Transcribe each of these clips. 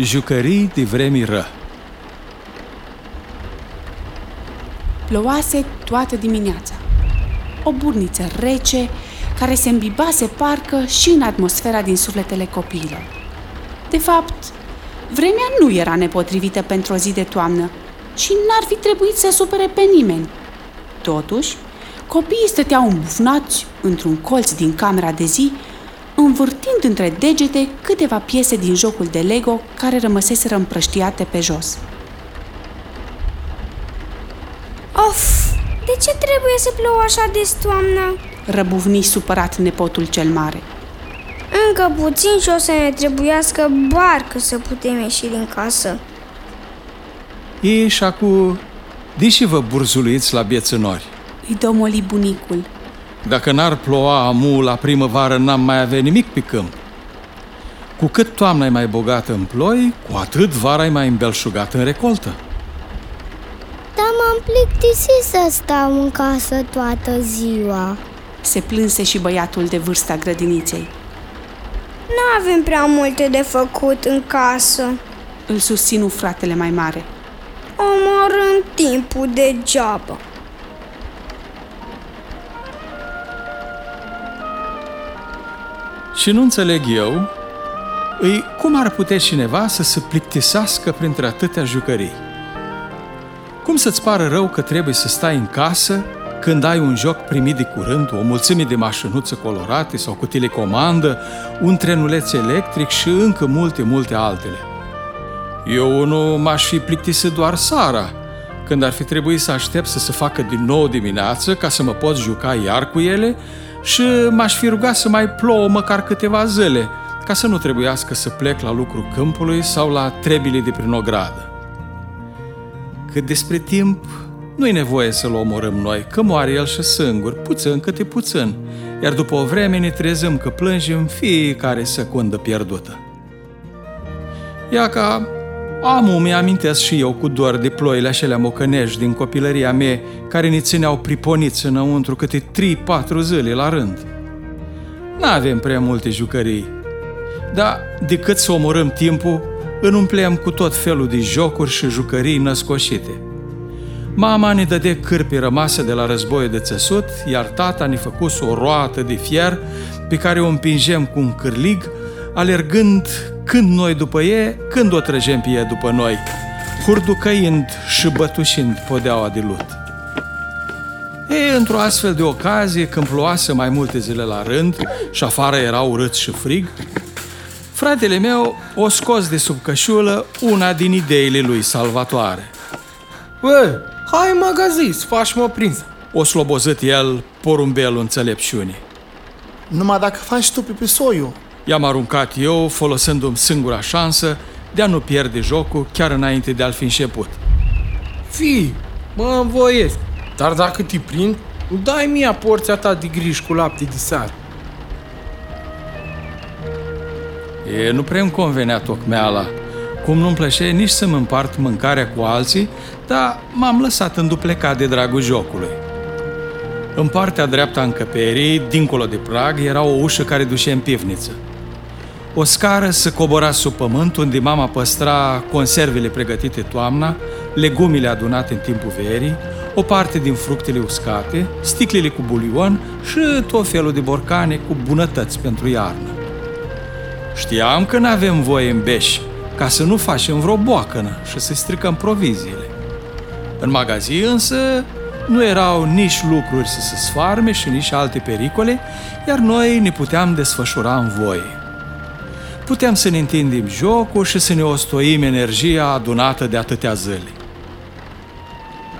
Jucării de vremi ră Plouase toată dimineața. O burniță rece care se îmbibase parcă și în atmosfera din sufletele copiilor. De fapt, vremea nu era nepotrivită pentru o zi de toamnă și n-ar fi trebuit să supere pe nimeni. Totuși, copiii stăteau îmbufnați într-un colț din camera de zi, învârtind între degete câteva piese din jocul de Lego care rămăseseră împrăștiate pe jos. Of, de ce trebuie să plouă așa de toamnă? Răbuvni supărat nepotul cel mare. Încă puțin și o să ne trebuiască barcă să putem ieși din casă. Ei și acum, deși vă burzuluiți la biețânori, Îi domoli bunicul. Dacă n-ar ploua amu la primăvară, n-am mai avea nimic pe câmp. Cu cât toamna e mai bogată în ploi, cu atât vara e mai îmbelșugată în recoltă. Dar m-am plictisit să stau în casă toată ziua. Se plânse și băiatul de vârsta grădiniței. Nu avem prea multe de făcut în casă. Îl susținu fratele mai mare. Omorâm timpul degeaba. Și nu înțeleg eu, îi cum ar putea cineva să se plictisească printre atâtea jucării? Cum să-ți pară rău că trebuie să stai în casă când ai un joc primit de curând, o mulțime de mașinuțe colorate sau cu telecomandă, un trenuleț electric și încă multe, multe altele? Eu nu m-aș fi plictisit doar Sara, când ar fi trebuit să aștept să se facă din nou dimineață ca să mă pot juca iar cu ele și m-aș fi rugat să mai plouă măcar câteva zile, ca să nu trebuiască să plec la lucru câmpului sau la trebile de prin ogradă. Cât despre timp, nu-i nevoie să-l omorâm noi, că moare el și singur, puțin câte puțin, iar după o vreme ne trezăm că plângem fiecare secundă pierdută. Ia ca Amu mi-amintesc și eu cu dor de ploile acelea mocănești din copilăria mea care ne țineau priponiți înăuntru câte 3-4 zile la rând. N-avem prea multe jucării, dar decât să omorâm timpul, îl umplem cu tot felul de jocuri și jucării născoșite. Mama ne dădea cârpi rămase de la războiul de țesut, iar tata ne făcuse o roată de fier pe care o împingem cu un cârlig, alergând când noi după ei, când o trăgem pe ei după noi, hurducăind și bătușind podeaua de lut. E, într-o astfel de ocazie, când ploase mai multe zile la rând și afară era urât și frig, fratele meu o scos de sub cășulă una din ideile lui salvatoare. Bă, hai în magazin să faci mă prins. O slobozit el porumbelul înțelepciunii. Numai dacă faci tu pipisoiul, I-am aruncat eu, folosindu-mi singura șansă de a nu pierde jocul chiar înainte de a-l fi început. Fii, mă învoiesc. Dar dacă te prind, îmi dai mie porția ta de griș cu lapte de sar. E, nu prea îmi convenea tocmeala, cum nu-mi plăcea nici să-mi împart mâncarea cu alții, dar m-am lăsat înduplecat de dragul jocului. În partea dreaptă a încăperii, dincolo de prag, era o ușă care ducea în pivniță. O scară se cobora sub pământ, unde mama păstra conservele pregătite toamna, legumile adunate în timpul verii, o parte din fructele uscate, sticlele cu bulion și tot felul de borcane cu bunătăți pentru iarnă. Știam că nu avem voie în beș, ca să nu facem vreo boacănă și să stricăm proviziile. În magazin însă nu erau nici lucruri să se sfarme și nici alte pericole, iar noi ne puteam desfășura în voie. Puteam să ne întindem jocul și să ne ostoim energia adunată de atâtea zile.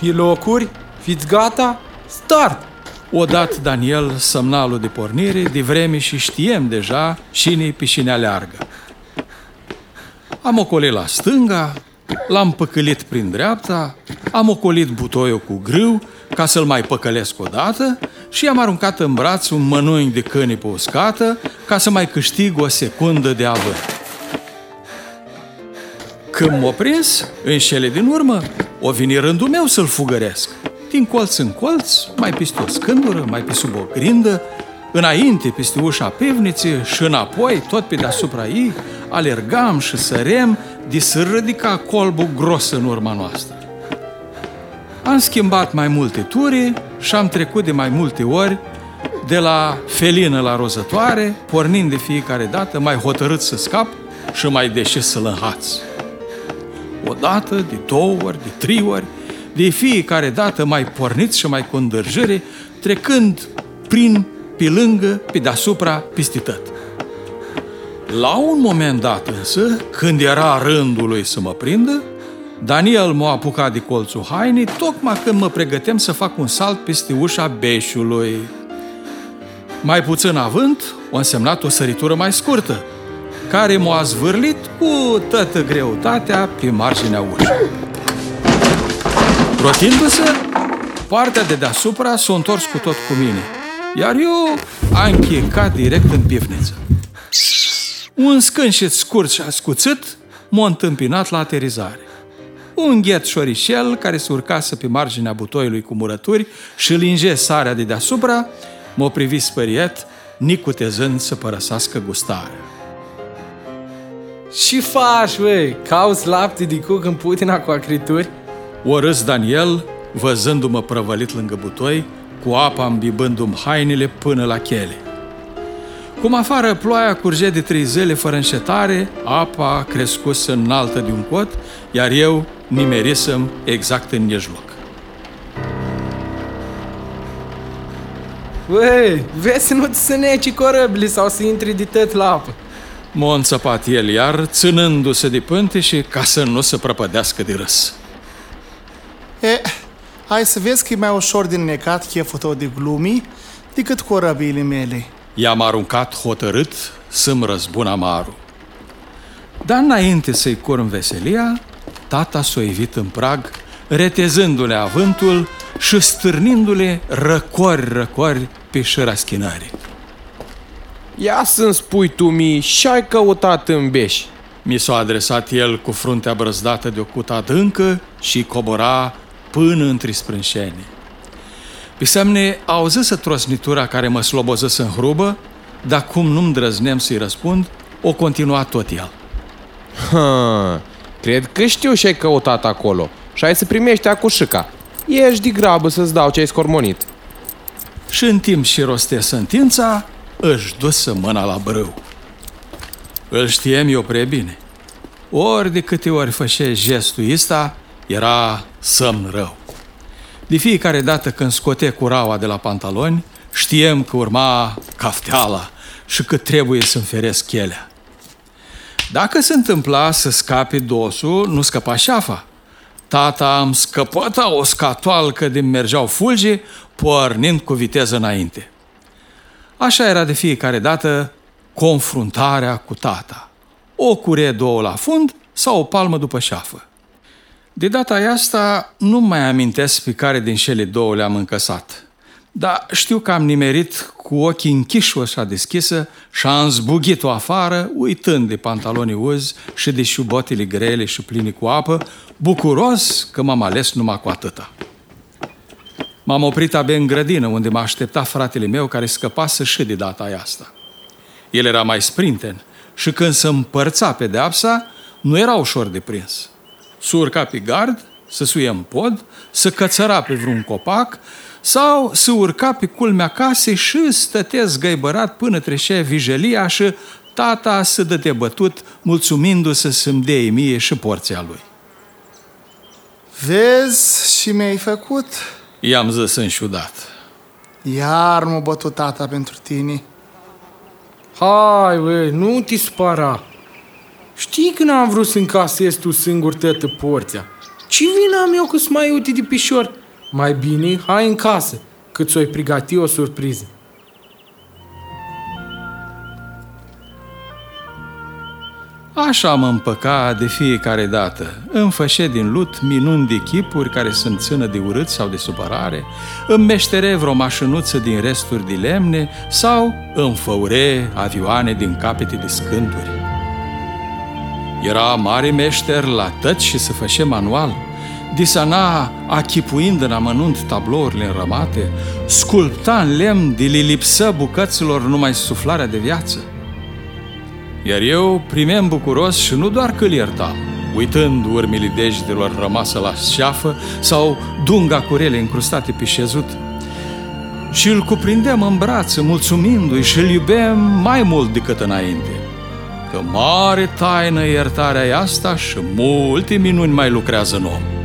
Pe locuri, fiți gata, start! O dat Daniel semnalul de pornire de vreme și știem deja cine pe cine aleargă. Am ocolit la stânga, l-am păcălit prin dreapta, am ocolit butoiul cu grâu ca să-l mai păcălesc o dată și i-am aruncat în braț un mănânc de câini pe uscată ca să mai câștig o secundă de avânt. Când m-a prins, în cele din urmă, o veni rândul meu să-l fugăresc. Din colț în colț, mai peste o scândură, mai pe sub o grindă, înainte peste ușa pivniței și înapoi, tot pe deasupra ei, alergam și sărem, de să ridica colbul gros în urma noastră. Am schimbat mai multe turi și am trecut de mai multe ori de la felină la rozătoare, pornind de fiecare dată mai hotărât să scap și mai deșis să-l înhaț. O dată, de două ori, de trei ori, de fiecare dată mai pornit și mai cu trecând prin, pe lângă, pe deasupra, peste tot. La un moment dat însă, când era rândul lui să mă prindă, Daniel m-a apucat de colțul hainei, tocmai când mă pregăteam să fac un salt peste ușa beșului. Mai puțin avânt, o însemnat o săritură mai scurtă, care m-a zvârlit cu toată greutatea pe marginea ușii. Rotindu-se, partea de deasupra s-a întors cu tot cu mine, iar eu am închecat direct în pivniță. Un scânșet scurt și ascuțit m-a întâmpinat la aterizare. Un ghet șorișel care se urcase pe marginea butoiului cu murături și linge sarea de deasupra, m-a privit spăriet, nicutezând să părăsească gustarea. Și faci, băi? Cauți lapte de cuc în putina cu acrituri? O râs Daniel, văzându-mă prăvălit lângă butoi, cu apa îmbibându-mi hainele până la chele. Cum afară ploaia curge de trei zile fără înșetare, apa crescuse înaltă de un cot, iar eu nimerisem exact în mijloc. Băi, vezi să nu ți se neci corăbili sau să intri de tot la apă. M-a înțăpat el iar, ținându-se de pânte și ca să nu se prăpădească de râs. E, hai să vezi că e mai ușor din necat cheful tău de glumi decât corăbiile mele. I-am aruncat hotărât să-mi răzbun amarul. Dar înainte să-i curm veselia, tata s-o evit în prag, retezându-le avântul și stârnindu-le răcori-răcori pe șăra schinării. Ia să-mi spui tu mie și ai căutat în beș. Mi s-a adresat el cu fruntea brăzdată de o cută adâncă și cobora până între sprânșeni. Pe semne auzise trosnitura care mă sloboză în hrubă, dar cum nu-mi drăzneam să-i răspund, o continua tot el. Ha, cred că știu ce ai căutat acolo și ai să primești acușica. Ești de grabă să-ți dau ce-ai scormonit. Și în timp și roste sentința, își dusă mâna la brâu. Îl știem eu prea bine. Ori de câte ori fășe gestul ăsta, era somn rău. De fiecare dată când scote curaua de la pantaloni, știem că urma cafteala și că trebuie să înferesc chelea. Dacă se întâmpla să scape dosul, nu scăpa șafa. Tata îmi scăpăta o scatoalcă din mergeau fulgi, pornind cu viteză înainte. Așa era de fiecare dată confruntarea cu tata. O cure două la fund sau o palmă după șafă. De data asta nu mai amintesc pe care din cele două le-am încăsat. Dar știu că am nimerit cu ochii închiși așa deschisă și am zbugit-o afară, uitând de pantalonii uzi și de șubotele grele și pline cu apă, bucuros că m-am ales numai cu atâta. M-am oprit abia în grădină, unde m-a așteptat fratele meu care scăpase și de data asta. El era mai sprinten și când se împărța pedeapsa, nu era ușor de prins. Să urca pe gard, să suie în pod, să cățăra pe vreun copac sau să urca pe culmea casei și stătea zgăibărat până trecea vijelia și tata să dă bătut, mulțumindu-se să-mi dea mie și porția lui. Vezi și mi-ai făcut? I-am zis înșudat. Iar m-a bătut tata pentru tine. Hai, băi, nu te spara. Știi că n-am vrut să încasezi tu singur tătă porția. Ce vină am eu că sunt mai uite de pișor? Mai bine, hai în casă, cât ți-o pregăti o surpriză. Așa mă împăca de fiecare dată. Îmi fășe din lut minuni de chipuri care sunt țână de urât sau de supărare, îmi meștere vreo mașinuță din resturi de lemne sau îmi făure avioane din capete de scânturi. Era mare meșter la tăt și să fășe manual. Disana, achipuind în amănunt tablourile înrămate, sculpta în lemn de li lipsă bucăților numai suflarea de viață. Iar eu primeam bucuros și nu doar că îl iertam, uitând urmile degetelor rămasă la șeafă sau dunga curele încrustate pe șezut. Și îl cuprindem în brațe, mulțumindu-i și îl iubem mai mult decât înainte. Că mare taină iertarea e asta și multe minuni mai lucrează în om.